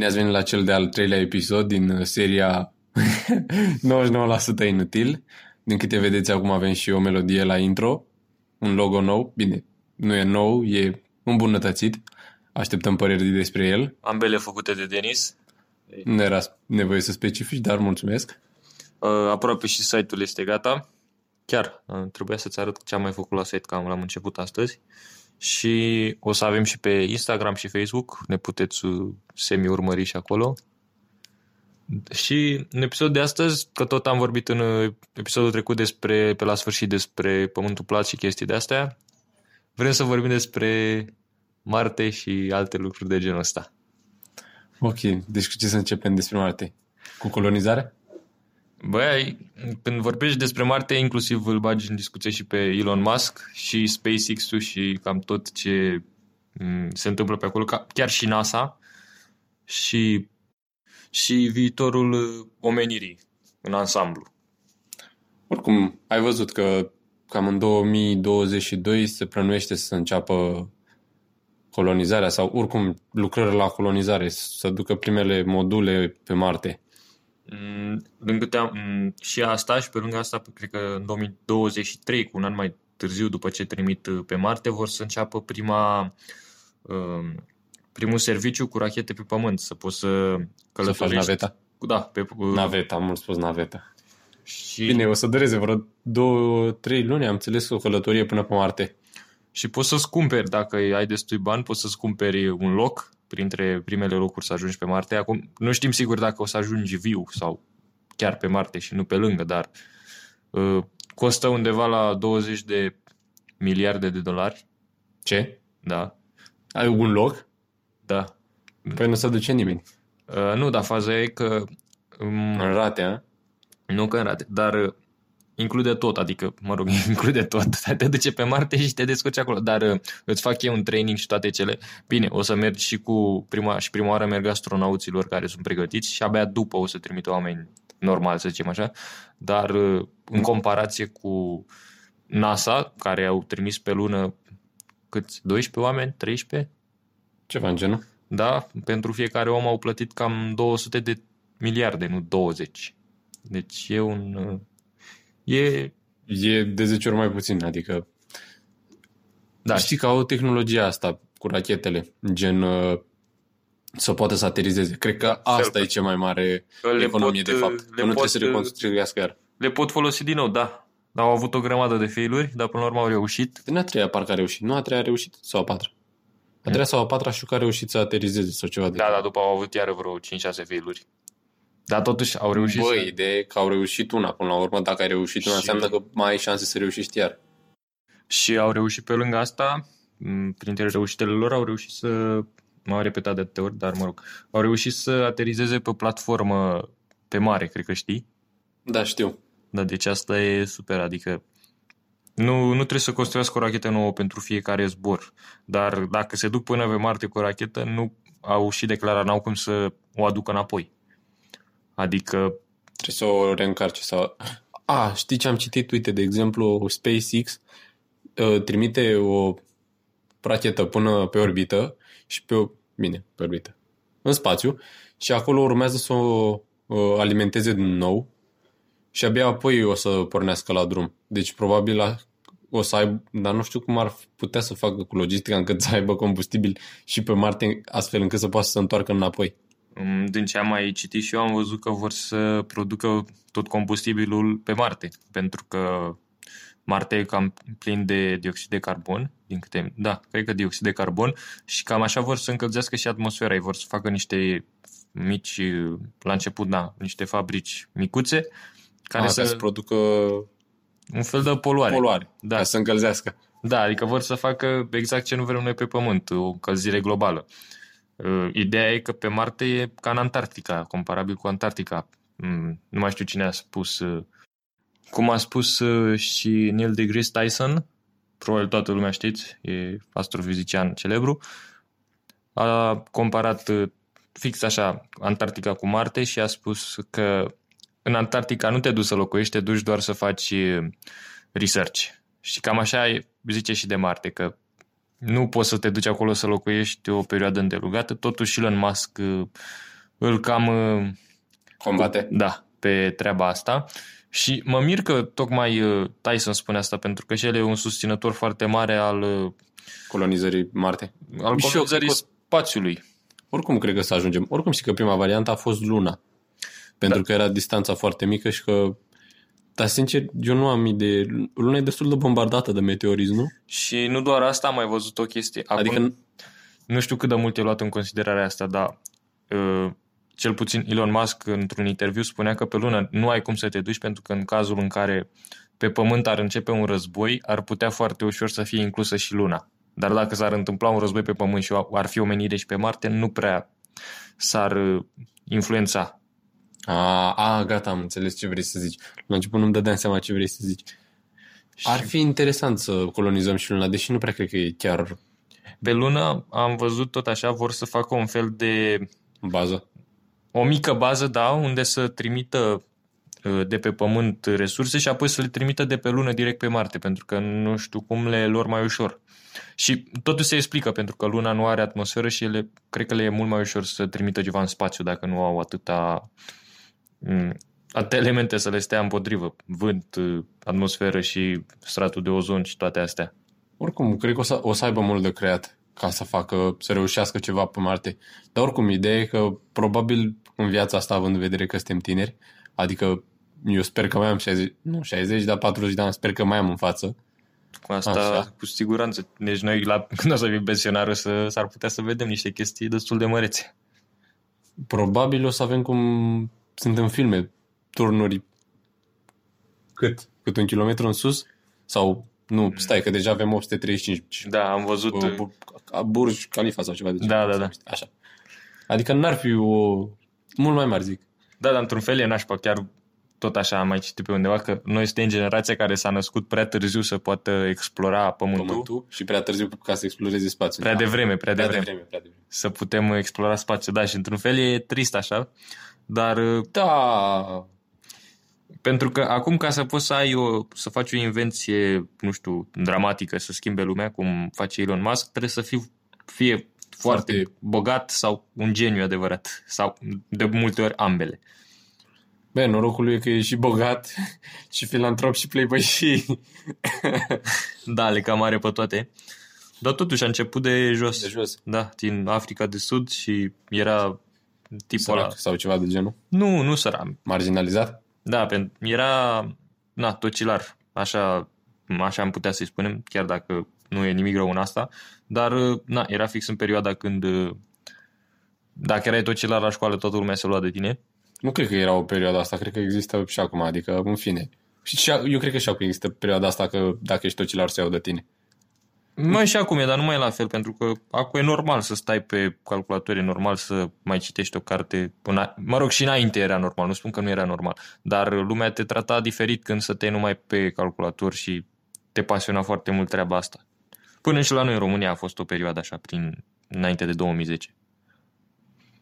Bine ați venit la cel de-al treilea episod din seria 99% inutil. Din câte vedeți, acum avem și o melodie la intro, un logo nou. Bine, nu e nou, e îmbunătățit. Așteptăm păreri despre el. Ambele făcute de Denis. Nu era nevoie să specifici, dar mulțumesc. Uh, aproape și site-ul este gata. Chiar, uh, trebuia să-ți arăt ce am mai făcut la site, că am l-am început astăzi. Și o să avem și pe Instagram și Facebook, ne puteți uh, semi-urmări și acolo. Și în episodul de astăzi, că tot am vorbit în uh, episodul trecut despre, pe la sfârșit despre Pământul Plat și chestii de astea, vrem să vorbim despre Marte și alte lucruri de genul ăsta. Ok, deci cu ce să începem despre Marte? Cu colonizare? Băi, când vorbești despre Marte, inclusiv îl bagi în discuție și pe Elon Musk și SpaceX-ul și cam tot ce mm, se întâmplă pe acolo, chiar și NASA și, și viitorul uh, omenirii în ansamblu. Oricum, ai văzut că cam în 2022 se plănuiește să înceapă colonizarea sau oricum lucrări la colonizare, să ducă primele module pe Marte. Mm, din câte am, mm, și asta și pe lângă asta, cred că în 2023, cu un an mai târziu după ce trimit uh, pe Marte, vor să înceapă prima, um, primul serviciu cu rachete pe Pământ, să poți să călătorești. Să faci naveta? Da. Pe, uh, naveta, am mult spus naveta. Și... Bine, o să dureze vreo două, trei luni, am înțeles, o călătorie până pe Marte. Și poți să-ți cumperi, dacă ai destui bani, poți să-ți cumperi un loc printre primele locuri să ajungi pe Marte. Acum nu știm sigur dacă o să ajungi viu sau chiar pe Marte și nu pe lângă, dar uh, costă undeva la 20 de miliarde de dolari. Ce? Da. Ai un loc? Da. Păi nu se duce nimeni. Uh, nu, dar faza e că... Um, în rate, a? Nu că în rate, dar uh, include tot, adică, mă rog, include tot, te duce pe Marte și te descurci acolo, dar uh, îți fac eu un training și toate cele. Bine, o să mergi și cu prima, și prima oară merg astronauților care sunt pregătiți și abia după o să trimit oameni normal, să zicem așa, dar uh, în comparație cu NASA, care au trimis pe lună câți? 12 oameni? 13? Ceva în genul. Da, pentru fiecare om au plătit cam 200 de miliarde, nu 20. Deci e un uh, e... E de 10 ori mai puțin, adică... Da. Știi că au tehnologia asta cu rachetele, gen uh, să poată să aterizeze. Cred că asta Fel, e cea mai mare economie pot, de fapt. Că nu pot, trebuie să reconstruiască iar. Le pot folosi din nou, da. Au avut o grămadă de failuri, dar până la urmă au reușit. Din a treia parcă a reușit. Nu a treia a reușit sau a patra. A treia sau a patra știu că a reușit să aterizeze sau ceva de Da, dar după au avut iară vreo 5-6 failuri. Dar totuși au reușit Băi, să... ideea că au reușit una până la urmă. Dacă ai reușit una, și... înseamnă că mai ai șanse să reușești iar. Și au reușit pe lângă asta, printre reușitele lor, au reușit să, m-au repetat de atâtea ori, dar mă rog, au reușit să aterizeze pe platformă pe mare, cred că știi? Da, știu. Da, deci asta e super, adică nu, nu trebuie să construiască o rachetă nouă pentru fiecare zbor, dar dacă se duc până pe Marte cu o rachetă, nu au și declarat, n-au cum să o aducă înapoi. Adică... Trebuie să o reîncarce sau... A, știi ce am citit? Uite, de exemplu, SpaceX uh, trimite o rachetă până pe orbită și pe o... Bine, pe orbită. În spațiu și acolo urmează să o uh, alimenteze din nou și abia apoi o să pornească la drum. Deci probabil la, o să aibă, dar nu știu cum ar putea să facă cu logistica încât să aibă combustibil și pe Marte astfel încât să poată să se întoarcă înapoi. Din ce am mai citit și eu, am văzut că vor să producă tot combustibilul pe Marte, pentru că Marte e cam plin de dioxid de carbon, din câte... Da, cred că dioxid de carbon și cam așa vor să încălzească și atmosfera. Ei vor să facă niște mici, la început, da, niște fabrici micuțe care A, să... să producă un fel de poluare. Poluare, da. ca să încălzească. Da, adică vor să facă exact ce nu vrem noi pe Pământ, o încălzire globală. Uh, ideea e că pe Marte e ca în Antarctica, comparabil cu Antarctica. Mm, nu mai știu cine a spus. Uh, cum a spus uh, și Neil deGrasse Tyson, probabil toată lumea știți, e astrofizician celebru, a comparat fix așa Antarctica cu Marte și a spus că în Antarctica nu te duci să locuiești, te duci doar să faci research. Și cam așa zice și de Marte, că nu poți să te duci acolo să locuiești o perioadă îndelugată, totuși Elon Musk uh, îl cam... uh, Combate. Da, pe treaba asta. Și mă mir că tocmai uh, Tyson spune asta, pentru că și el e un susținător foarte mare al, uh, Colonizării Marte. al Și eu colonizării cred că- spațiului. Oricum cred că să ajungem. Oricum știi că prima variantă a fost Luna. Pentru Da. că era distanța foarte mică și că... Dar sincer, eu nu am idee. Luna e destul de bombardată de meteoriți, nu? Și nu doar asta, am mai văzut o chestie. Acum, Adică Nu știu cât de mult e luat în considerare asta, dar uh, cel puțin Elon Musk într-un interviu spunea că pe lună nu ai cum să te duci pentru că în cazul în care pe pământ ar începe un război, ar putea foarte ușor să fie inclusă și luna. Dar dacă s-ar întâmpla un război pe pământ și ar fi omenire și pe Marte, nu prea s-ar uh, influența. A, a, gata, am înțeles ce vrei să zici. La început nu-mi dădeam seama ce vrei să zici. Ar fi interesant să colonizăm și Luna, deși nu prea cred că e chiar Pe lună am văzut tot așa, vor să facă un fel de bază. o mică bază, da, unde să trimită uh, de pe Pământ resurse și apoi să le trimită de pe lună direct pe Marte, pentru că nu știu cum le lor mai ușor. Și totul se explică, pentru că luna nu are atmosferă și ele, cred că le e mult mai ușor să trimită ceva în spațiu dacă nu au atâta m, atâtea elemente să le stea împotrivă. Vânt, uh, atmosferă și stratul de ozon și toate astea. Oricum, cred că o să, o să aibă mult de creat ca să facă, să reușească ceva pe Marte. Dar oricum, ideea e că probabil în viața asta, având în vedere că suntem tineri, adică eu sper că mai am 60, nu 60, dar 40 de ani, sper că mai am în față. Cu asta, Așa. cu siguranță. Deci noi, la, când o să fim pensionari, o să, s-ar putea să vedem niște chestii destul de mărețe. Probabil o să avem cum sunt în filme, turnuri cât? Cât un kilometru în sus? Sau, nu, stai, că deja avem 835 Da, am văzut... uh, Bu- Burj Khalifa sau ceva de Da, genul. da, da. Așa. Adică n-ar fi o... Mult mai mari, zic. Da, dar într-un fel e nașpa, chiar tot așa am mai citit pe undeva, că noi suntem generația care s-a născut prea târziu să poată explora pământul. Pământul și prea târziu ca să exploreze spațiul. Prea devreme, prea prea devreme. devreme, prea devreme. Să putem explora spațiul, da, și într-un fel e trist așa, dar uh, Da, pentru că acum ca să poți să ai o, să faci o invenție, nu știu, dramatică, să schimbe lumea, cum face Elon Musk, trebuie să fii, fie foarte, Foarte- bogat sau un geniu adevărat, sau de multe ori ambele. Bă, norocul lui e că e și bogat, și filantrop, și playboy, și Da, le cam are pe toate. Dar totuși a început de jos. de jos. Da, din Africa de Sud și era tipul ăla. Sărac sau ceva de genul. Nu, nu săram. Marginalizat? Da, pentru era, na, tocilar. Așa, așa am putea să-i spunem, chiar dacă nu e nimic rău în asta. Dar, na, era fix în perioada când dacă erai tocilar la școală, toată lumea se lua de tine. Nu cred că era o perioadă asta, cred că există și acum, adică, în fine. Și, și eu cred că și acum există perioada asta că dacă ești tocilar să iau de tine. Mai și acum e, dar nu mai e la fel, pentru că acum e normal să stai pe calculator, e normal să mai citești o carte. Până, mă rog, și înainte era normal, nu spun că nu era normal, dar lumea te trata diferit când stăteai numai pe calculator și te pasiona foarte mult treaba asta. Până și la noi în România a fost o perioadă așa, prin înainte de 2010.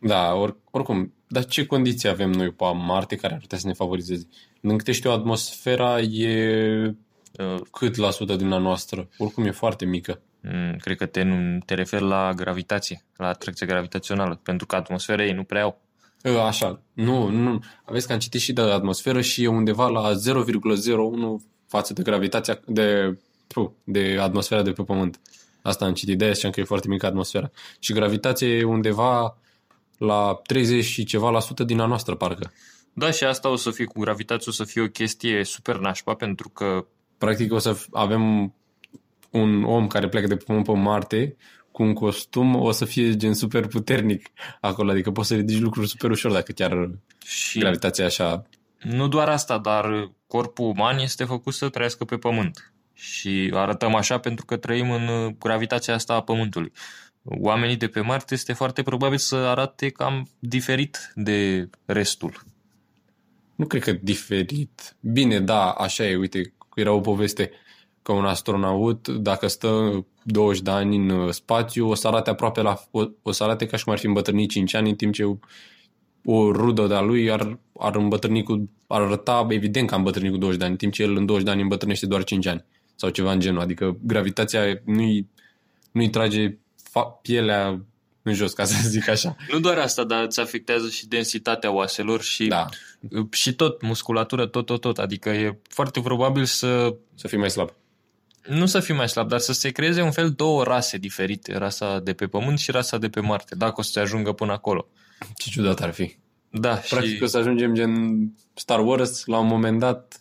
Da, or, oricum, dar ce condiții avem noi pe Marte care ar putea să ne favorizeze? Din câte știu, atmosfera e Uh, cât la sută din a noastră? Oricum e foarte mică. mm, Cred că te, nu- te referi la gravitație, la atracție gravitațională, pentru că atmosfera ei nu prea au. Ă, Așa, nu, nu. Aveți că am citit și de atmosferă și e undeva la 0,01 față de gravitația, de, pu, de atmosfera de pe Pământ. Asta am citit, de aia că e foarte mică atmosfera. Și gravitația e undeva la 30 și ceva la sută din a noastră, parcă. Da, și asta o să fie cu gravitație, o să fie o chestie super nașpa, pentru că Practic o să f- avem un om care pleacă de pe Pământ pe Marte cu un costum, o să fie gen super puternic acolo, adică poți să ridici lucruri super ușor dacă chiar și gravitația e așa Nu doar asta, dar corpul uman este făcut să trăiască pe pământ. Și arătăm așa pentru că trăim în uh, gravitația asta a pământului. Oamenii de pe Marte este foarte probabil să arate cam diferit de restul. Nu cred că diferit. Bine, da, așa e. Uite, era o poveste că un astronaut, dacă stă 20 de ani în uh, spațiu, o să arate aproape la... O, o să arate ca și cum ar fi îmbătrânit 5 ani, în timp ce o rudă de-a lui ar, ar îmbătrâni cu... ar arăta evident că a îmbătrânit cu 20 de ani, în timp ce el în 20 de ani îmbătrânește doar 5 ani. Sau ceva în genul. Adică gravitația nu-i, nu-i trage fa- pielea în jos, ca să zic așa. Nu doar asta, dar îți afectează și densitatea oaselor și, Da, și tot, musculatură, tot, tot, tot. Adică e foarte probabil să, să fii mai slab. nu să fii mai slab, dar să se creeze un fel două rase diferite, rasa de pe Pământ și rasa de pe Marte, dacă o să se ajungă până acolo. Ce ciudat ar fi. Da, Practic și... o să ajungem gen Star Wars, la un moment dat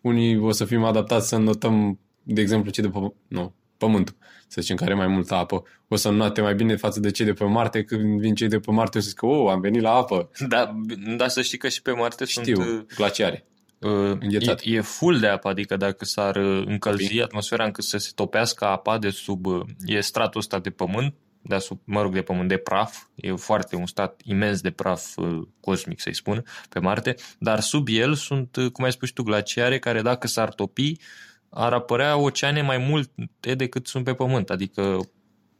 unii o să fim adaptați să notăm, de exemplu, cei de pe nu, Pământul, să zicem, care are mai multă apă. O să note mai bine față de cei de pe Marte, când vin cei de pe Marte o să zică, oh, am venit la apă. Da, dar să știi că și pe Marte Știu, sunt... glaciare. Uh, Înghețat. e, e full de apă, adică dacă s-ar uh, încălzi atmosfera încât să se topească apa de sub... uh, E stratul ăsta de pământ, deasupra, mă rog, de pământ, de praf. E foarte un stat imens de praf uh, cosmic, să-i spun, pe Marte. Dar sub el sunt, uh, cum ai spus tu, glaciare care dacă s-ar topi, ar apărea oceane mai multe decât sunt pe pământ. Adică,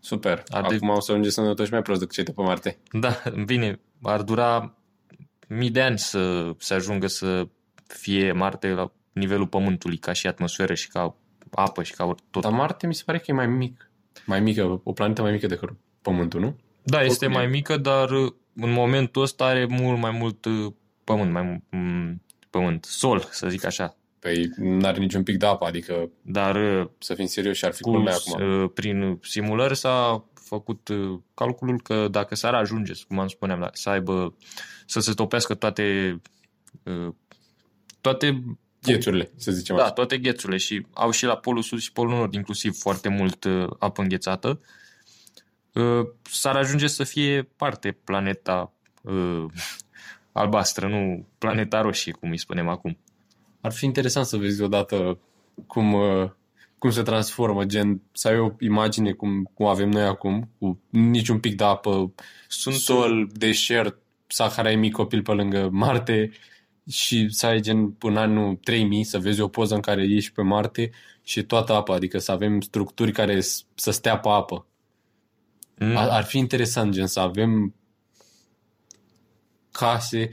Super. Ar de- Acum o să ajunge să ne mai prost decât cei de pe Marte. da, bine, ar dura mii de ani să se ajungă să fie Marte la nivelul Pământului, ca și atmosferă și ca apă și ca tot. Dar Marte mi se pare că e mai mic. Mai mică, o planetă mai mică decât Pământul, nu? Da, este Oricum e. mai mică, dar uh, în momentul ăsta are mult mai mult uh, pământ, mai mult mm, pământ, sol, să zic așa. Păi n-are niciun pic de apă, adică Dar uh, să fim serioși, ar fi cu, culmea acum. uh, prin simulări s-a făcut uh, calculul că dacă s-ar ajunge, cum am spuneam, da, să aibă, să se topească toate uh, toate Ghețurile, să zicem da, așa. toate ghețurile și au și la polul sud și polul nord inclusiv foarte mult uh, apă înghețată, uh, s-ar ajunge să fie parte planeta uh, albastră, nu planeta roșie, cum îi spunem acum. Ar fi interesant să vezi odată cum, uh, cum se transformă, gen să ai o imagine cum o avem noi acum, cu niciun pic de apă, Sunt sol, deșert, Sahara e mic copil pe lângă Marte și să ai gen până anul 3000 să vezi o poză în care ești pe Marte și toată apa, adică să avem structuri care s- să stea pe apă. Mm, Ar, ar fi interesant, gen, să avem case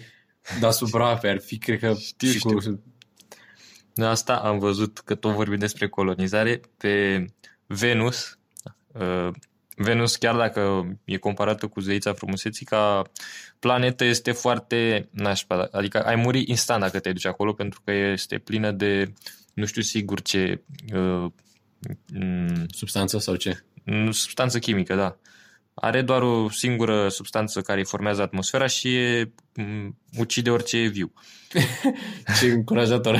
deasupra apei. Ar fi, cred că, Știu, și cu, De asta am văzut că tot vorbim despre colonizare pe Venus. Uh, Venus, chiar dacă e comparată cu zeița frumuseții, ca planetă este foarte nașpa. Adică ai muri instant dacă te duci acolo pentru că este plină de nu știu sigur ce uh, mm, substanță sau ce? nu, substanță chimică, da. Are doar o singură substanță care formează atmosfera și e, mm, ucide orice e viu. Ce încurajator.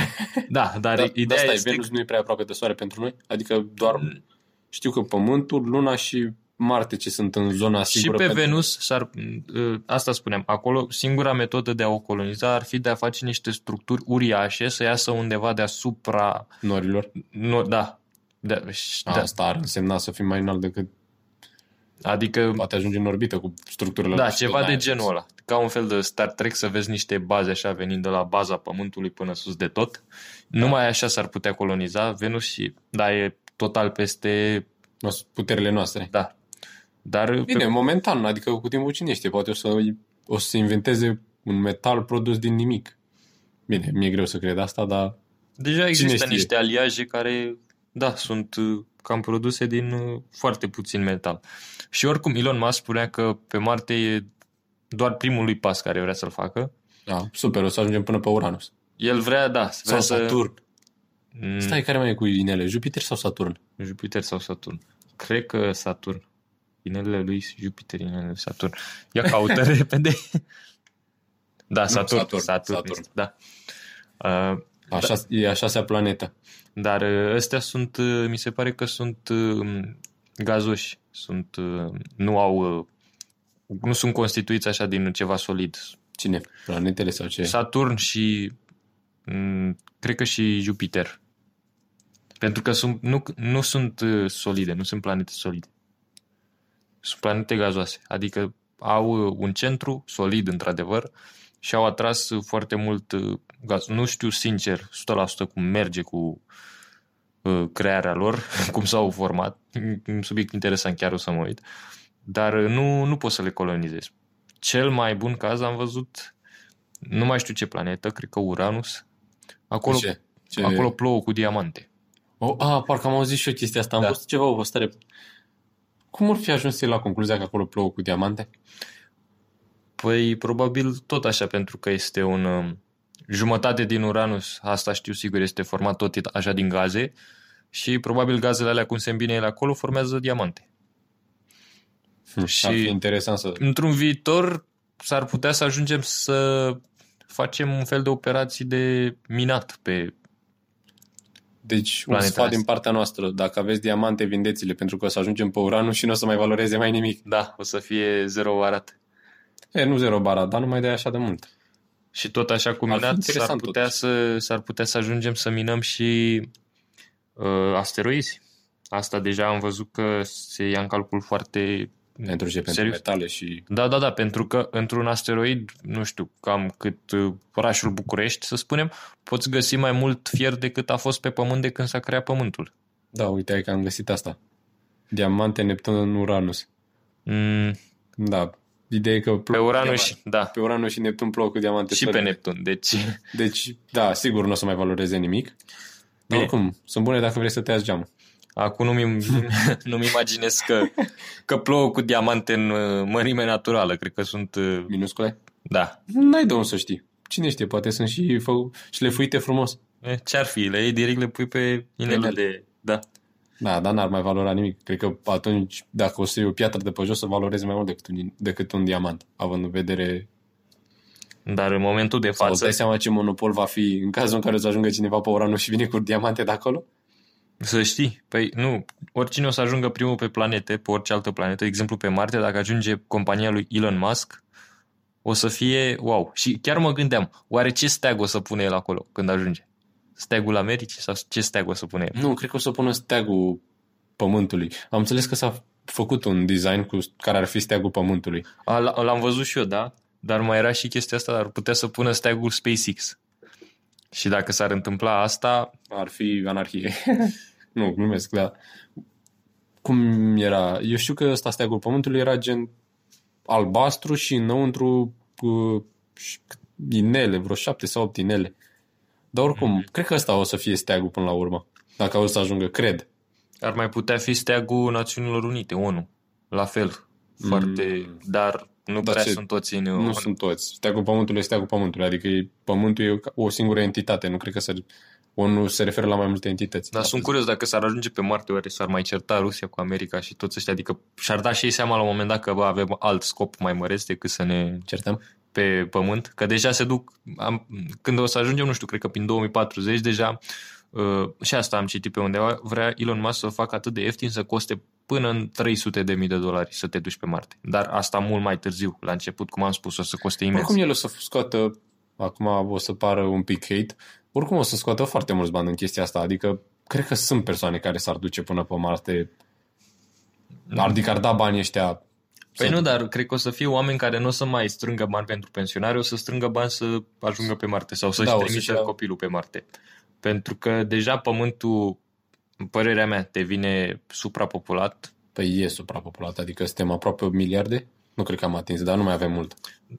Da, dar Dar, ideea dar stai, este... Venus nu e prea aproape de Soare pentru noi? Adică doar știu că Pământul, Luna și Marte ce sunt în zona Și sigură pe pentru... Venus, s-ar, uh, asta spuneam, acolo singura metodă de a o coloniza ar fi de a face niște structuri uriașe să iasă undeva deasupra, norilor. nu, da, de, și- Da. da, Asta ar însemna să fim mai înalt decât adică, poate ajunge în orbită cu structurile da, noastre. ceva de aia. genul ăla, ca un fel de Star Trek să vezi niște baze așa venind de la baza Pământului până sus de tot, numai așa s-ar putea coloniza Venus și, da, e total peste, Noas- Puterile noastre. da, dar Bine, momentan, adică cu timpul cine știe, poate o să, o să se inventeze un metal produs din nimic. Bine, mi-e greu să cred asta, dar Deja există știe? niște aliaje care, da, sunt uh, cam produse din uh, foarte puțin metal. Și oricum, Elon Musk spunea că pe Marte e doar primul lui pas care vrea să-l facă. da, super, o să ajungem până pe Uranus. El vrea, da, vrea Sau să... Saturn. Mm, Stai, care mai e cu inele? Jupiter sau Saturn? Jupiter sau Saturn? Cred că Saturn. Inelele lui Jupiter, inelele lui Saturn. Ia caută repede. Da, Saturn. Saturn, Saturn, Saturn. este, da. Uh, Așa, E a șasea planetă. Dar uh, ăstea sunt, uh, mi se pare că sunt uh, gazoși. Sunt, uh, nu au, uh, nu sunt constituiți așa din ceva solid. Cine? Planetele sau ce? Saturn și mm, cred că și Jupiter. Pentru că sunt, nu, nu sunt uh, solide, nu sunt planete solide. Sunt planete gazoase. Adică au uh, un centru solid, într-adevăr, și au atras uh, foarte mult uh, gaz. Nu știu sincer 100% cum merge cu uh, crearea lor, cum s-au format. Un subiect interesant, chiar o să mă uit. Dar uh, nu, nu poți să le colonizezi. Cel mai bun caz am văzut, nu mai știu ce planetă, cred că Uranus. Acolo, ce? ce? acolo plouă cu diamante. Oh, a, parcă am auzit și eu chestia asta. Am Da. văzut ceva o postare Cum ar fi ajuns el la concluzia că acolo plouă cu diamante? Păi probabil tot așa, pentru că este un... um, Jumătate din Uranus, asta știu sigur, este format tot așa din gaze și probabil gazele alea, cum se îmbine ele acolo, formează diamante. Hm, Și- Ar fi interesant să... Într-un viitor s-ar putea să ajungem să facem un fel de operații de minat pe... Deci, un Planeta sfat asta. din partea noastră. Dacă aveți diamante, vindeți-le, pentru că o să ajungem pe Uranus și nu o să mai valoreze mai nimic. Da, o să fie zero barat. E, nu zero bara, dar nu mai dai așa de mult. Și tot așa cu Ar fi minat s-ar interesant putea, totuși. să, s-ar putea să ajungem să minăm și uh, asteroizi. Asta deja am văzut că se ia în calcul foarte... Pentru ce? Pentru Serios? metale și... Da, da, da, pentru că într-un asteroid, nu știu, cam cât uh, orașul București, să spunem, poți găsi mai mult fier decât a fost pe Pământ de când s-a creat Pământul. Da, uite, hai că am găsit asta. Diamante, Neptun, Uranus. Mm, Da. Ideea e că pe plouă cu Uranus, diamante. da, Pe Uranus și Neptun plouă cu diamante. și pe solide. Neptun, deci... Deci, da, sigur nu o să mai valoreze nimic. Dar Bine. oricum, sunt bune dacă vrei să tăiați geamul. Acum nu-mi, nu-mi imaginez că, că plouă cu diamante în uh, mărime naturală. Cred că sunt... uh, Minuscule? Da. N-ai de unde să știi. Cine știe, poate sunt și fă... șlefuite frumos. E, Ce-ar fi? Le iei direct, le pui pe inelul inel. de... Da. Da, dar n-ar mai valora nimic. Cred că atunci, dacă o să iei o piatră de pe jos, să valoreze mai mult decât un, decât un diamant, având în vedere... Dar în momentul de Sau îți față, dai seama ce monopol va fi în cazul în care o să ajungă cineva pe Uranus și vine cu diamante de acolo? să știi, păi nu, oricine o să ajungă primul pe planete, pe orice altă planetă, de exemplu pe Marte, dacă ajunge compania lui Elon Musk, o să fie wow. Și chiar mă gândeam, oare ce steag o să pune el acolo când ajunge? Steagul Americii sau ce steag o să pune el? Nu, cred că o să pună steagul Pământului. Am înțeles că s-a făcut un design cu care ar fi steagul Pământului. A, l- l-am văzut și eu, da, dar mai era și chestia asta, ar putea să pună steagul SpaceX. Și dacă s-ar întâmpla asta, Ar fi anarhie. nu, glumesc, dar... Cum era? Eu știu că ăsta steagul Pământului era gen albastru și înăuntru uh, și inele, vreo șapte sau opt inele. Dar oricum, Mhm. cred că ăsta o să fie steagul până la urmă. Dacă o să ajungă, cred. ar mai putea fi steagul Națiunilor Unite, ONU. La fel. Foarte, Mm. dar nu Dar prea ce- sunt toți în Nu sunt toți. Steagul Pământului este steagul Pământului. Adică e, Pământul e o singură entitate. Nu cred că se, ONU se referă la mai multe entități. Dar sunt curios dacă s-ar ajunge pe Marte, oare s-ar mai certa Rusia cu America și toți ăștia, adică și-ar da și ei seama la un moment dat că bă, avem alt scop mai măreț decât să ne Certăm? Pe pământ, că deja se duc, am, când o să ajungem, nu știu, cred că prin 2040 deja, uh, și asta am citit pe undeva, vrea Elon Musk să o facă atât de ieftin să coste până în 300 de mii de dolari să te duci pe Marte. Dar asta mult mai târziu, la început, cum am spus, o să coste imens. Oricum el o să scoată, acum o să pară un pic hate, oricum o să scoată foarte mulți bani în chestia asta. Adică cred că sunt persoane care s-ar duce până pe Marte. Adică ar da banii ăștia Păi să- nu, dar cred că o să fie oameni care nu o să mai strângă bani pentru pensionare, o să strângă bani să ajungă pe Marte sau să-și Da, o da, să-și trimită ia- copilul pe Marte. Pentru că deja Pământul, în părerea mea, devine suprapopulat, Păi e suprapopulat, adică suntem aproape miliarde. Nu cred că am atins, dar nu mai avem mult.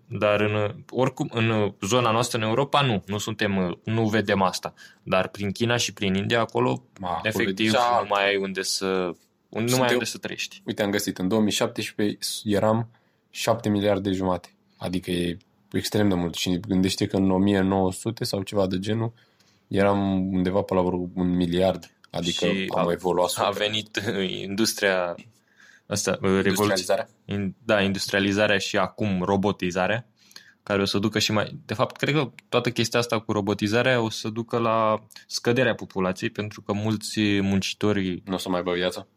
dar în, oricum în zona noastră în Europa nu, nu suntem, nu vedem asta. Dar prin China și prin India acolo, Ma, acolo efectiv, deja- nu mai ai unde să, un, nu mai ai Suntem- unde să trăiești. Uite, am găsit, în 2017 eram 7 miliarde jumate. Adică e extrem de mult. Și gândește că în 1900 sau ceva de genul eram undeva pe la vreo un miliard. Adică Și am a- evoluat super. A venit uh, industria asta, uh, revoluție. Industrializarea? In, da, industrializarea și acum robotizarea, care o să ducă și mai... De fapt, cred că toată chestia asta cu robotizarea o să ducă la scăderea populației, pentru că mulți muncitori... Nu o să mai aibă viață?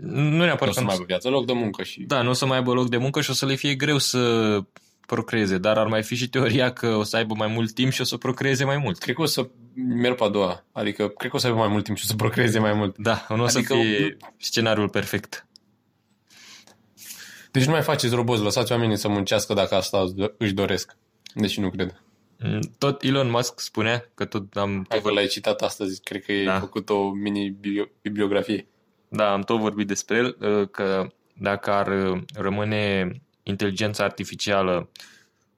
Nu Nu o neapărat să că mai nu, aibă viață, loc de muncă și... da, nu o să mai aibă loc de muncă și o să le fie greu să procreeze, dar ar mai fi și teoria că o să aibă mai mult timp și o să procreeze mai mult. Cred că o să merg pe a doua. Adică cred că o să aibă mai mult timp și o să procreeze mai mult. Da, nu o să Adică- fie scenariul perfect. Deci nu mai faceți roboți, lăsați oamenii să muncească dacă asta își doresc. Deci nu cred. Mm, Tot Elon Musk spunea că tot am Hai că l-ai citat astăzi, cred că ai Da. făcut o mini-bibliografie. Da, am tot vorbit despre el, uh, că dacă ar uh, rămâne inteligența artificială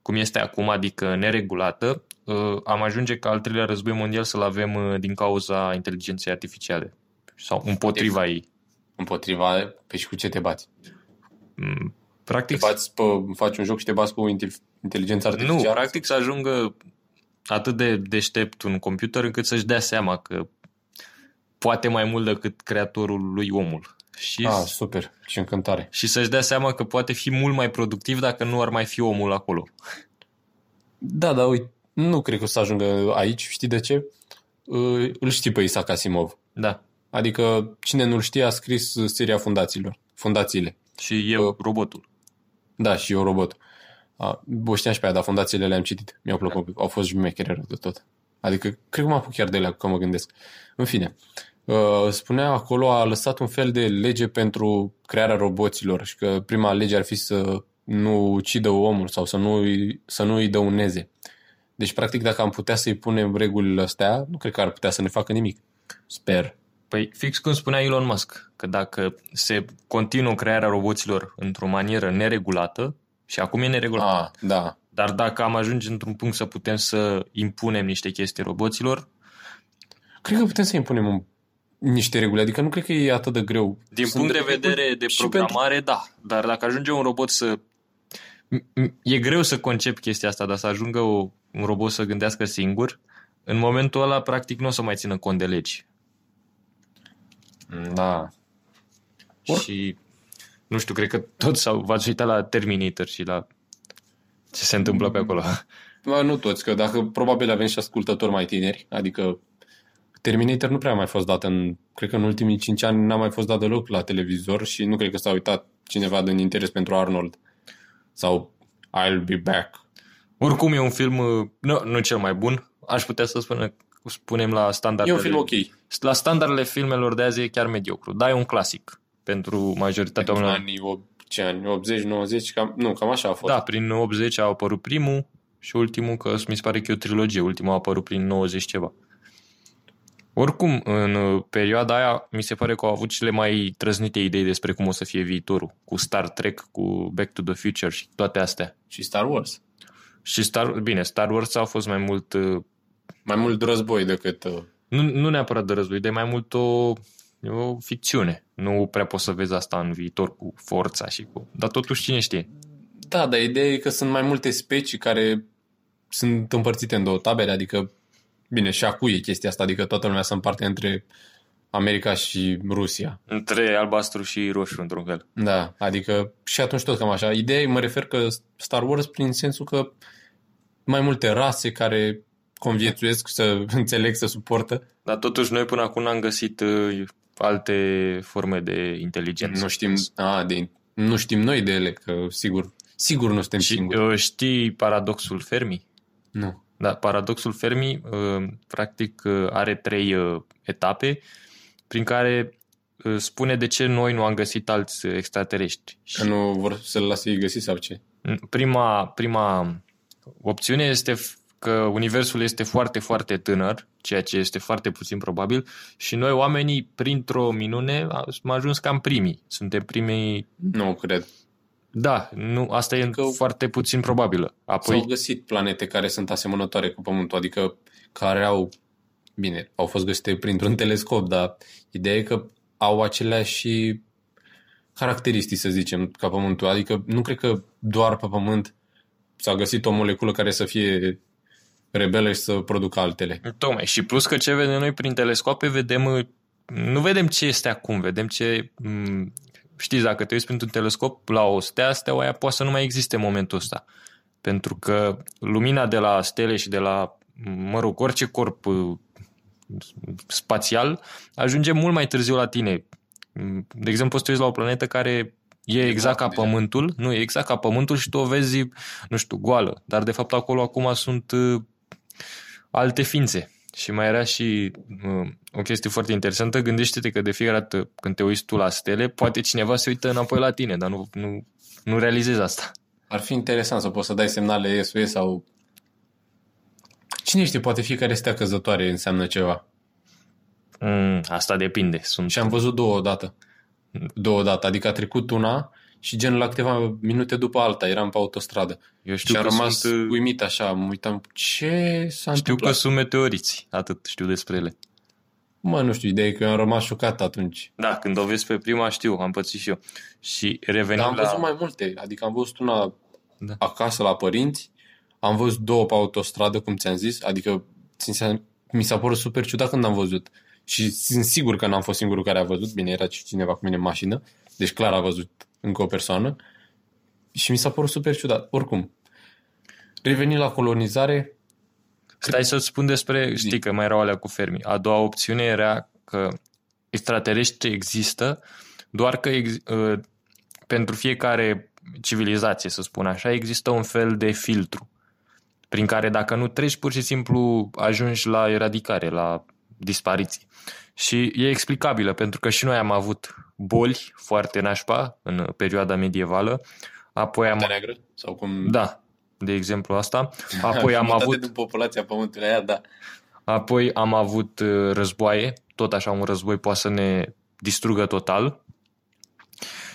cum este acum, adică neregulată, uh, am ajunge ca al treilea război mondial să-l avem uh, din cauza inteligenței artificiale sau împotriva ei. Împotriva, pe și cu ce te bați? Mm, Te Practic, bați pe, faci un joc și te bați cu intel- inteligența nu, artificială? practic să ajungă atât de deștept un computer încât să-și dea seama că poate mai mult decât creatorul lui omul. Și, Ah, super, ce încântare. și să-și dea seama că poate fi mult mai productiv dacă nu ar mai fi omul acolo. Da, dar uite, nu cred că o să ajungă aici, știi de ce? Uh, Îl știi pe Isaac Asimov. Da. Adică cine nu-l știe a scris seria fundațiilor, fundațiile. Și eu, Uh, robotul. Da, și eu robot. A, o știam și pe aia, dar fundațiile le-am citit. Mi-au plăcut, au fost jmechere rău de tot. Adică, cred că mă apuc chiar de ele că mă gândesc. În fine, uh, spunea acolo, a lăsat un fel de lege pentru crearea roboților și că prima lege ar fi să nu ucidă omul sau să nu, să nu îi dăuneze. Deci, practic, dacă am putea să-i punem regulile astea, nu cred că ar putea să ne facă nimic. Sper. Păi fix cum spunea Elon Musk, că dacă se continuă crearea roboților într-o manieră neregulată, și acum e neregulată, Ah, da. dar dacă am ajunge într-un punct să putem să impunem niște chestii roboților, Cred că putem să impunem un, niște reguli, adică nu cred că e atât de greu. din Sunt punct de reguli vedere de și programare, da. Dar dacă ajunge un robot să... m- m- E greu să concep chestia asta, dar să ajungă o, un robot să gândească singur, în momentul ăla, practic, nu o să mai țină cont de legi. Pentru... Da. Or- Și, nu știu, cred că toți s-au, v-ați uitat la Terminator și la ce se întâmplă pe acolo. Bă, nu toți, că dacă probabil avem și ascultători mai tineri, adică Terminator nu prea a mai fost dat în, cred că în ultimii 5 ani n-a mai fost dat deloc la televizor și nu cred că s-a uitat cineva din interes pentru Arnold sau I'll be back. Oricum e un film, uh, nu, nu cel mai bun, aș putea să spun, spunem la E standardele. un film ok. La standardele filmelor de azi e chiar mediocru, dar e un clasic pentru majoritatea În oamenilor. anii, op- ce ani, 80, 90, cam, nu, cam așa a fost. Da, prin 80 a apărut primul și ultimul, că mi se pare că e o trilogie, ultimul a apărut prin 90 ceva. Oricum, în uh, perioada aia, mi se pare că au avut cele mai trăznite idei despre cum o să fie viitorul, cu Star Trek, cu Back to the Future și toate astea. Și Star Wars. Și Star, bine, Star Wars a fost mai mult, uh, Mai mult de război decât... Uh, nu, nu neapărat de război, de mai mult o, o ficțiune. Nu prea poți să vezi asta în viitor cu forța și cu... Dar totuși cine știe? Da, dar ideea e că sunt mai multe specii care sunt împărțite în două tabere, adică, bine, și acu e chestia asta, adică toată lumea se împarte între America și Rusia. Între albastru și roșu, într-un fel. Da, adică și atunci tot cam așa. Ideea e, mă refer că Star Wars prin sensul că mai multe rase care conviețuiesc, să înțeleg, să suportă. Dar totuși noi până acum n-am găsit uh, alte forme de inteligență. Nu știm, a, de, nu știm noi de ele, că sigur, sigur nu suntem Și singuri. uh, știi paradoxul Fermi? Nu. Da, paradoxul Fermi uh, practic uh, are trei uh, etape prin care uh, spune de ce noi nu am găsit alți extraterestri. Că nu vor să-l lase ei găsi sau ce? Prima, prima opțiune este f- că universul este foarte, foarte tânăr, ceea ce este foarte puțin probabil, și noi, oamenii, printr-o minune, am ajuns cam primii. Suntem primii... Nu cred. Da, nu, asta e Că- foarte puțin probabilă. Apoi, S-au găsit planete care sunt asemănătoare cu Pământul, adică care au, bine, au fost găsite printr-un telescop, dar ideea e că au aceleași caracteristici, să zicem, ca Pământul. Adică nu cred că doar pe Pământ s-a găsit o moleculă care să fie rebelă și să producă altele. Tocmai. Și plus că ce vedem noi prin telescoape, vedem, uh, nu vedem ce este acum, vedem ce... m, Știți, dacă te uiți printr-un telescop la o stea, steaua aia poate să nu mai existe în momentul ăsta. Pentru că lumina de la stele și de la, mă rog, orice corp uh, spațial ajunge mult mai târziu la tine. Mm, De exemplu, poți să te uiți la o planetă care e exact ca deja. Pământul, nu, e exact ca Pământul și tu o vezi, nu știu, goală. Dar de fapt acolo acum sunt uh, alte ființe. Și mai era și uh, o chestie foarte interesantă. Gândește-te că de fiecare dată când te uiți tu la stele, poate cineva se uită înapoi la tine, dar nu, nu, nu realizezi asta. Ar fi interesant să poți să dai semnale SOS sau... Cine știe, poate fiecare stea căzătoare înseamnă ceva. Mm, asta depinde. Sunt Și am văzut două odată. Două odată, adică a trecut una și gen la câteva minute după alta, eram pe autostradă. Eu Știu știu și că am rămas sunt, uh, uimit așa, mă uitam, ce s-a știu că întâmplat? sunt meteoriți, atât știu despre ele. Mă, nu știu, ideea e că eu am rămas șocat atunci. Da, când o vezi pe prima știu, am pățit și eu. Și revenind Dar am la... văzut mai multe, adică am văzut una Da. acasă la părinți, am văzut două pe autostradă, cum ți-am zis, adică țin seama- mi s-a părut super ciudat când am văzut. Și sunt sigur că n-am fost singurul care a văzut, bine, era și cineva cu mine în mașină, deci clar a văzut încă o persoană. Și mi s-a părut super ciudat. Oricum, revenind la colonizare, Stai să-ți spun despre, știi că mai erau alea cu fermi. A doua opțiune era că extraterestri există, doar că ex, uh, pentru fiecare civilizație, să spun așa, există un fel de filtru prin care dacă nu treci, pur și simplu ajungi la eradicare, la dispariție. Și e explicabilă, pentru că și noi am avut boli foarte nașpa în perioada medievală, apoi am... Cartea neagră, sau cum... Da, de exemplu asta. Apoi am Jumătate avut din populația pământului aia, da. Apoi am avut uh, războaie, tot așa un război poate să ne distrugă total.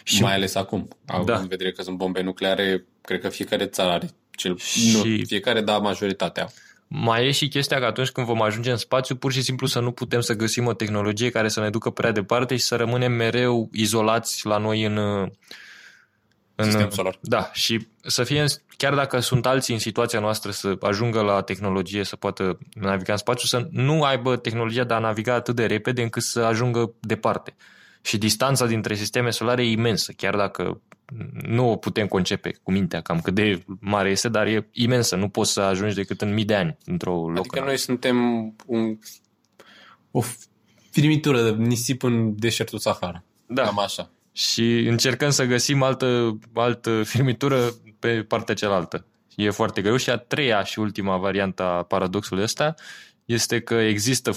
Și mai ales acum, având Da. în vedere că sunt bombe nucleare, cred că fiecare țară are cel... Și- Nu, fiecare, da, majoritatea. Mai e și chestia că atunci când vom ajunge în spațiu, pur și simplu să nu putem să găsim o tehnologie care să ne ducă prea departe și să rămânem mereu izolați la noi în... uh, în Sistemul solar. Da, și să fie, chiar dacă sunt alții în situația noastră să ajungă la tehnologie, să poată naviga în spațiu, să nu aibă tehnologia de a naviga atât de repede încât să ajungă departe. Și distanța dintre sisteme solare e imensă, chiar dacă nu o putem concepe cu mintea cam cât de mare este, dar e imensă, nu poți să ajungi decât în mii de ani într-o loc. Adică noi suntem un, o firmitură de nisip în deșertul Sahara. Da. Cam așa. și încercăm să găsim altă, altă firmitură pe partea cealaltă. E foarte greu și a treia și ultima variantă a paradoxului ăsta este că există m,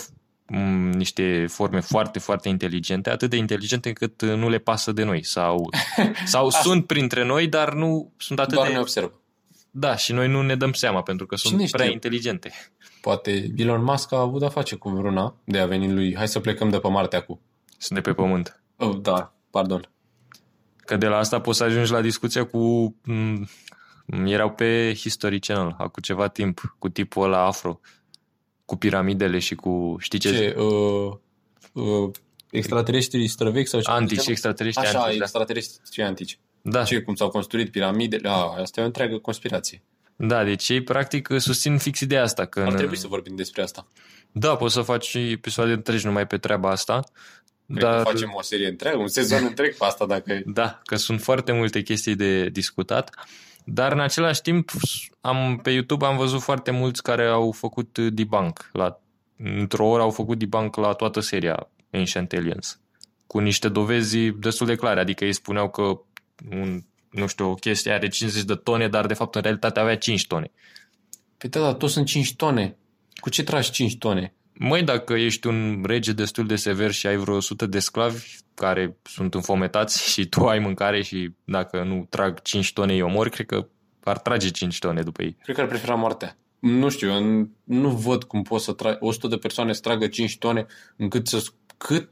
niște forme foarte, foarte inteligente, atât de inteligente încât nu le pasă de noi sau, sau sunt printre noi, dar nu sunt atât Doar de... ne observă. Da, și noi nu ne dăm seama pentru că sunt Cine prea știe? inteligente. Poate Elon Musk a avut de-a face cu vreuna de a veni lui, hai să plecăm de pe Marte acum. Sunt de pe pământ. Oh, da, pardon. Că de la asta poți să ajungi la discuția cu... m, erau pe History Channel acum ceva timp, cu tipul ăla afro, cu piramidele și cu... Știi ce? Ce, uh, uh, extraterestri străvechi sau ce? Antici, extraterestri Așa, antici, da. extraterestri antici. Da, Ce, cum s-au construit piramidele? A, asta e o întreagă conspirație. da, deci ei practic susțin fix ideea asta. Că Ar în- trebui să vorbim despre asta. Da, poți să faci și episoade întregi numai pe treaba asta. Cred că facem o serie întreagă, un sezon întreg pe asta dacă e. Da, că sunt foarte multe chestii de discutat, dar în același timp am, pe YouTube am văzut foarte mulți care au făcut debunk. La, într-o oră au făcut debunk la toată seria Ancient Aliens, cu niște dovezi destul de clare, adică ei spuneau că un, nu știu, o chestie are 50 de tone, dar de fapt în realitate avea 5 tone. Păi da, dar toți sunt 5 tone. Cu ce tragi 5 tone? Măi, dacă ești un rege destul de sever și ai vreo 100 de sclavi care sunt înfometați și tu ai mâncare și dacă nu trag 5 tone îi omori, cred că ar trage 5 tone după ei. Cred că ar prefera moartea. Nu știu, eu n- nu văd cum poți să tragi 100 de persoane să tragă 5 tone încât să... Cât,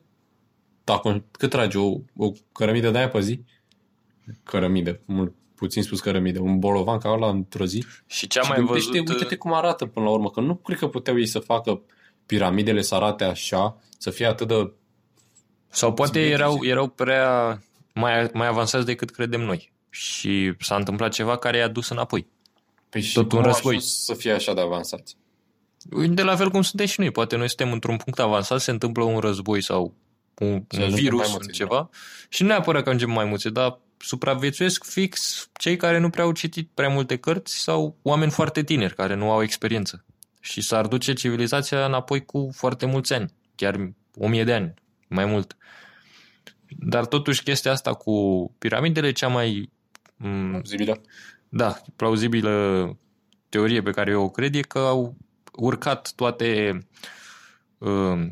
dacă, cât trage o, o cărămidă de aia pe zi? Cărămidă, mult puțin spus cărămidă. Un bolovan ca ăla într-o zi. Și ce am Și mai gândește, văzut... uh, Uite-te cum arată până la urmă, că nu cred că puteau ei să facă piramidele să arate așa, să fie atât de... Sau poate simetrice. erau, erau prea mai, mai avansați decât credem noi. Și s-a întâmplat ceva care i-a dus înapoi. Păi și Tot cum un au război. ajuns să fie așa de avansați? De la fel cum suntem și noi. Poate noi suntem într-un punct avansat, se întâmplă un război sau un, Să un ajungem virus, mai mulți, un ceva. Și nu neapărat că ajungem mai mulți, dar supraviețuiesc fix cei care nu prea au citit prea multe cărți sau oameni foarte tineri care nu au experiență. Și s-ar duce civilizația înapoi cu foarte mulți ani, chiar o mie de ani, mai mult. Dar totuși chestia asta cu piramidele, cea mai m, Zibilă? da, plauzibilă teorie pe care eu o cred e că au urcat toate, uh,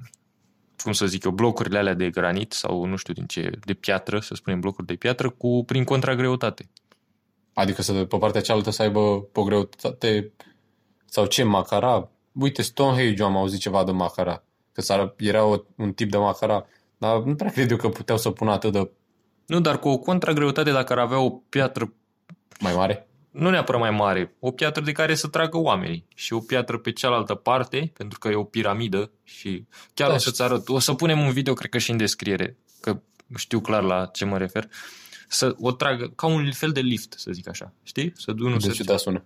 cum să zic eu, blocurile alea de granit sau nu știu din ce, de piatră, să spunem blocuri de piatră, cu, prin contragreutate. Adică să pe partea cealaltă să aibă pe greutate sau ce, macara? Uite, Stonehenge am auzit ceva de macara. Că s-ar, era o, un tip de macara, dar nu prea cred eu că puteau să pună atât de Nu, dar cu o contragreutate, dacă ar avea o piatră, mai mare. nu neapărat mai mare, o piatră de care să tragă oamenii și o piatră pe cealaltă parte, pentru că e o piramidă și chiar Da, o să-ți și- arăt, o să punem un video, cred că și în descriere, că știu clar la ce mă refer, să o tragă ca un fel de lift, să zic așa, știi? Să du nu De să... ciudat sună.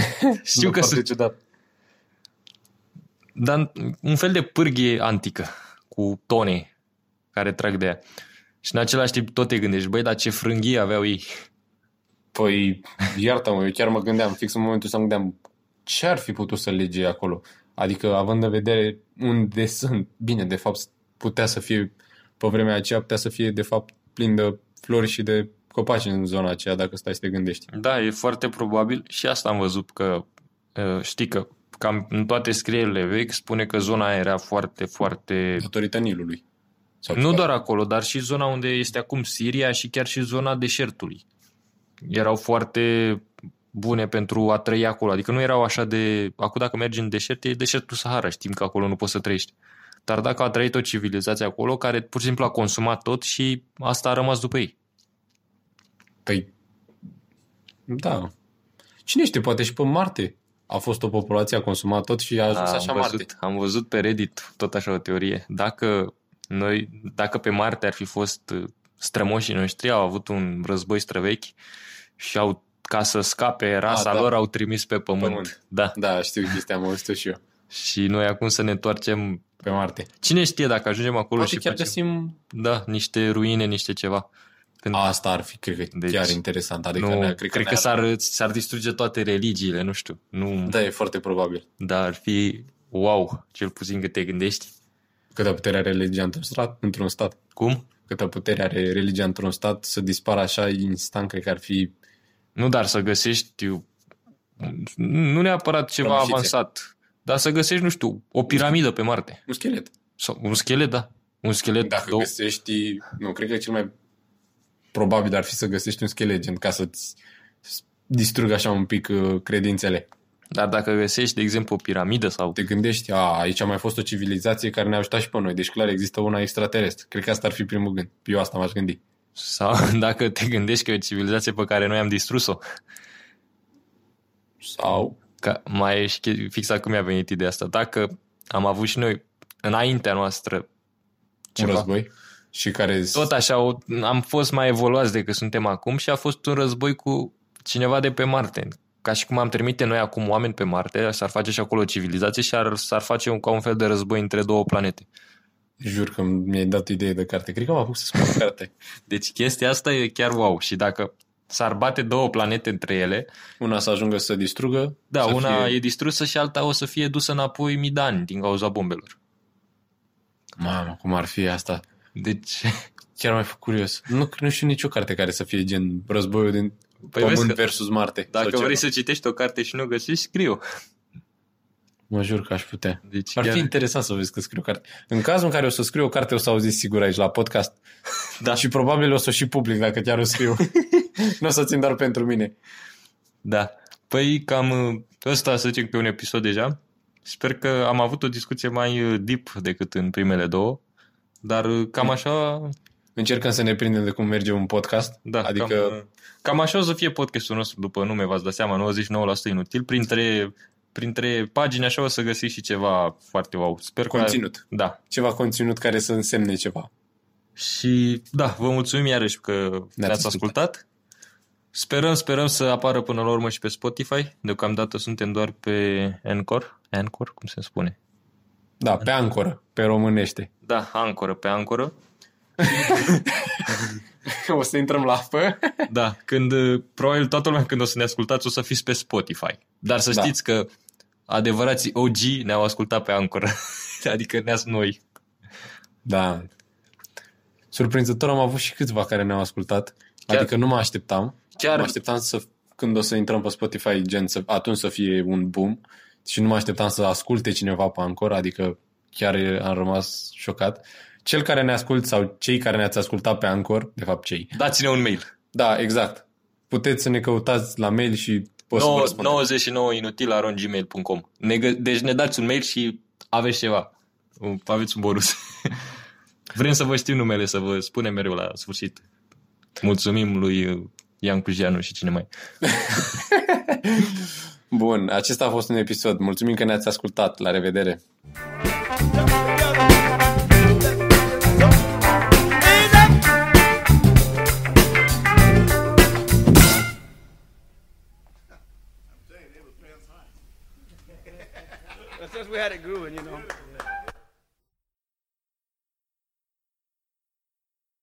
Știu că foarte sunt, ciudat. dar un fel de pârghie antică, cu tone care trag de ea. Și în același timp tot te gândești, băi, dar ce frânghie aveau ei. Păi, iartă-mă, eu chiar mă gândeam, fix în momentul ăsta mă gândeam, ce ar fi putut să lege acolo? Adică, având în vedere unde sunt, bine, de fapt, putea să fie, pe vremea aceea, putea să fie, de fapt, plin de flori și de copaci în zona aceea, dacă stai să te gândești. Da, e foarte probabil și asta am văzut că uh, știi că cam în toate scrierile vechi spune că zona aia era foarte, foarte... Datorită Nilului. Sau Nu ceva. doar acolo, dar și zona unde este acum Siria și chiar și zona deșertului. Erau foarte bune pentru a trăi acolo. Adică nu erau așa de... Acum dacă mergi în deșert, e deșertul Sahara. Știm că acolo nu poți să trăiești. Dar dacă a trăit o civilizație acolo care pur și simplu a consumat tot și asta a rămas după ei. Păi, da. Cine știe, poate și pe Marte a fost o populație, a consumat tot și a ajuns așa am, Marte. văzut, am văzut pe Reddit tot așa o teorie. Dacă noi, dacă pe Marte ar fi fost uh, strămoșii noștri, au avut un război străvechi și au ca să scape rasa A, da. lor, au trimis pe pământ. Pământ. Da. Da, știu chestia, am auzit și eu. Și noi acum să ne întoarcem. Pe Marte. Cine știe dacă ajungem acolo Poate și chiar facem... găsim... Da, niște ruine, niște ceva. Pentru... Asta ar fi, cred că, Deci, chiar interesant. Adică nu, ne- cred, cred că ne-ar- s-ar, s-ar distruge toate religiile, nu știu. Nu, Da, e foarte probabil. Dar ar fi wow, cel puțin cât te gândești. Câtă putere are religia într-un stat? Într-un stat. Cum? Câtă putere are religia într-un stat să dispară așa instant, cred că ar fi... Nu, dar să găsești nu neapărat ceva Rămășițe. avansat, dar să găsești, nu știu, o piramidă pe Marte. Un schelet. Sau un schelet, da. Un schelet, Dacă două. găsești... Nu, cred că cel mai probabil ar fi să găsești un schelet, gen, ca să-ți distrugă așa un pic uh, credințele. Dar dacă găsești, de exemplu, o piramidă sau... Te gândești, a, aici a mai fost o civilizație care ne-a ajutat și pe noi, deci clar există una extraterestră. Cred că asta ar fi primul gând. Eu asta m-aș gândi. Sau dacă te gândești că e o civilizație pe care noi am distrus-o. Sau... Că mai e și che- fix acum mi-a venit ideea asta. Dacă am avut și noi, înaintea noastră, un război și care tot așa, o- am fost mai evoluați decât suntem acum și a fost un război cu cineva de pe Marte. Ca și cum am trimite noi acum oameni pe Marte, s-ar face și acolo o civilizație și ar, s-ar face un, ca un fel de război între două planete. jur că mi-ai dat idee de carte. Cred că am apucat să spun carte. Deci chestia asta e chiar wow. Și dacă s-ar bate două planete între ele, Una să ajungă să distrugă. da, să una fie... e distrusă și alta o să fie dusă înapoi mii de ani din cauza bombelor. Mamă, cum ar fi asta? Deci, Chiar mai făcut curios. Nu, nu știu nicio carte care să fie gen războiul din Păi Pământ vezi că- versus Marte. dacă sau vrei ceva. să citești o carte și nu o găsești, scriu. Mă jur că aș putea. Deci Ar chiar... fi interesant să vezi că scriu o carte. În cazul în care o să scriu o carte, o să auziți sigur aici la podcast. Da. Și probabil o să o și public dacă chiar o scriu. nu o să țin doar pentru mine. Da. Păi cam uh, ăsta să zicem pe un episod deja. Sper că am avut o discuție mai uh, deep decât în primele două. Dar uh, cam așa, Încercăm să ne prindem de cum merge un podcast. da, adică cam, uh, cam așa o să fie podcastul nostru după nume, v-ați dat seama, 99% inutil. Printre, printre pagini așa o să găsiți și ceva foarte wow. Sper că... conținut. Da. Ceva conținut care să însemne ceva. Și da, vă mulțumim iarăși că ne-ați ascultat. Sperăm, sperăm să apară până la urmă și pe Spotify. Deocamdată suntem doar pe Anchor. Anchor, cum se spune? Da, pe ancoră, pe românește. Da, Anchor, pe Anchor. o să intrăm la apă. Da, când, uh, probabil toată lumea când o să ne ascultați o să fiți pe Spotify. Dar să Da. știți că adevărații OG ne-au ascultat pe Anchor. adică ne noi. Da. Surprinzător am avut și câțiva care ne-au ascultat. Chiar- Adică nu mă așteptam. Chiar Mă așteptam să, când o să intrăm pe Spotify, gen, să, atunci să fie un boom. Și nu mă așteptam să asculte cineva pe Anchor, adică chiar am rămas șocat. Cel care ne ascult sau cei care ne-ați ascultat pe Anchor, de fapt cei. dați-ne un mail. Da, exact. Puteți să ne căutați la mail și o să vă No- răspundem. 99 inutil gmail.com ne gă- Deci ne dați un mail și aveți ceva. Aveți un bonus. Vrem să vă știm numele, să vă spunem mereu la sfârșit. Mulțumim lui uh, Ian Cujianu și cine mai. Bun, acesta a fost un episod. Mulțumim că ne-ați ascultat. La revedere! Since we had it grooving, you know.